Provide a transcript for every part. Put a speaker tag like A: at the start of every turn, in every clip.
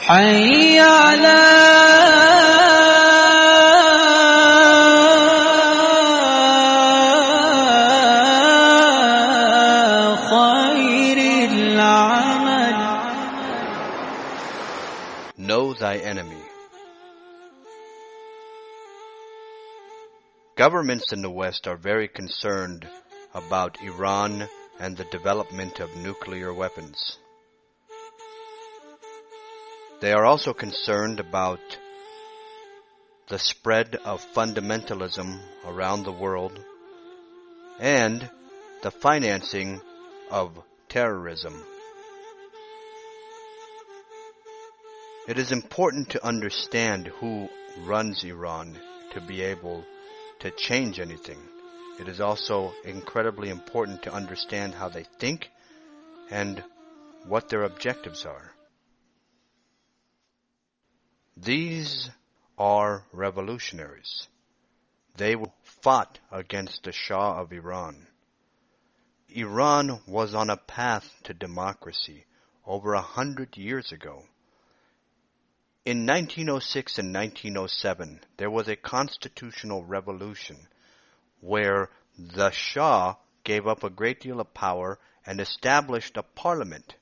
A: حي على خير العمل
B: Know thy enemy. Governments in the West are very concerned about Iran and the development of nuclear weapons. They are also concerned about the spread of fundamentalism around the world and the financing of terrorism. It is important to understand who runs Iran to be able to change anything. It is also incredibly important to understand how they think and what their objectives are. These are revolutionaries. They fought against the Shah of Iran. Iran was on a path to democracy over a hundred years ago. In 1906 and 1907, there was a constitutional revolution where the Shah gave up a great deal of power and established a parliament.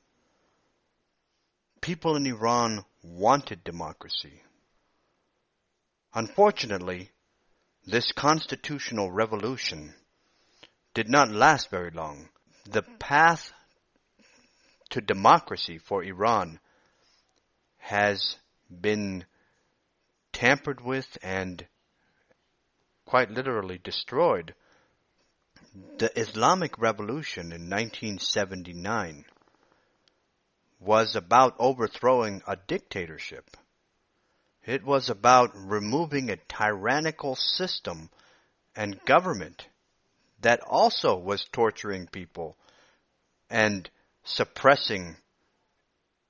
B: People in Iran wanted democracy. Unfortunately, this constitutional revolution did not last very long. The path to democracy for Iran has been tampered with and quite literally destroyed. The Islamic Revolution in 1979 was about overthrowing a dictatorship. It was about removing a tyrannical system and government that also was torturing people and suppressing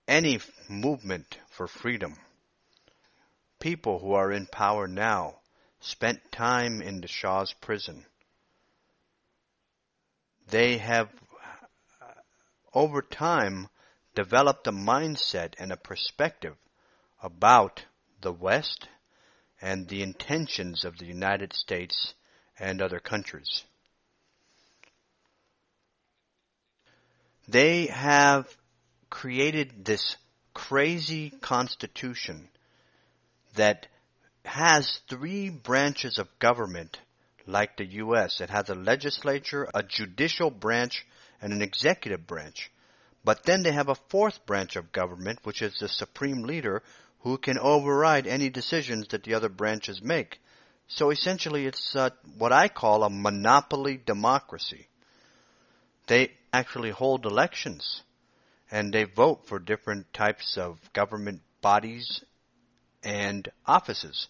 B: any movement for freedom. People who are in power now spent time in the Shah's prison. They have, over time, developed a mindset and a perspective about the West and the intentions of the United States and other countries. They have created this crazy constitution that has three branches of government like the U.S. It has a legislature, a judicial branch, and an executive branch. But then they have a fourth branch of government, which is the supreme leader, who can override any decisions that the other branches make. So essentially, it's uh, what I call a monopoly democracy. They actually hold elections and they vote for different types of government bodies and offices.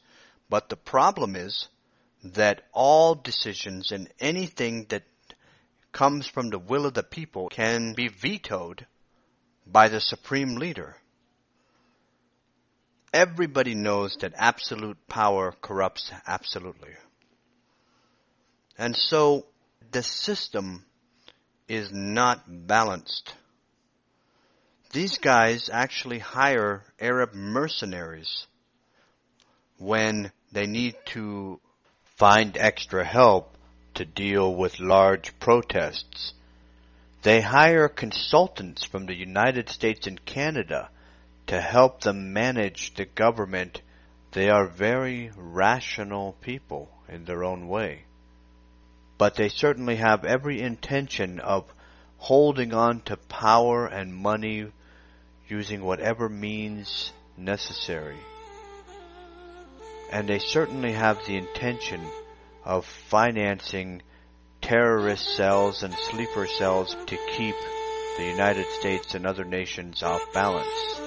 B: But the problem is that all decisions and anything that comes from the will of the people can be vetoed by the supreme leader. Everybody knows that absolute power corrupts absolutely. And so the system is not balanced. These guys actually hire Arab mercenaries when they need to find extra help to deal with large protests. They hire consultants from the United States and Canada to help them manage the government. They are very rational people in their own way. But they certainly have every intention of holding on to power and money using whatever means necessary. And they certainly have the intention of financing terrorist cells and sleeper cells to keep the United States and other nations off balance.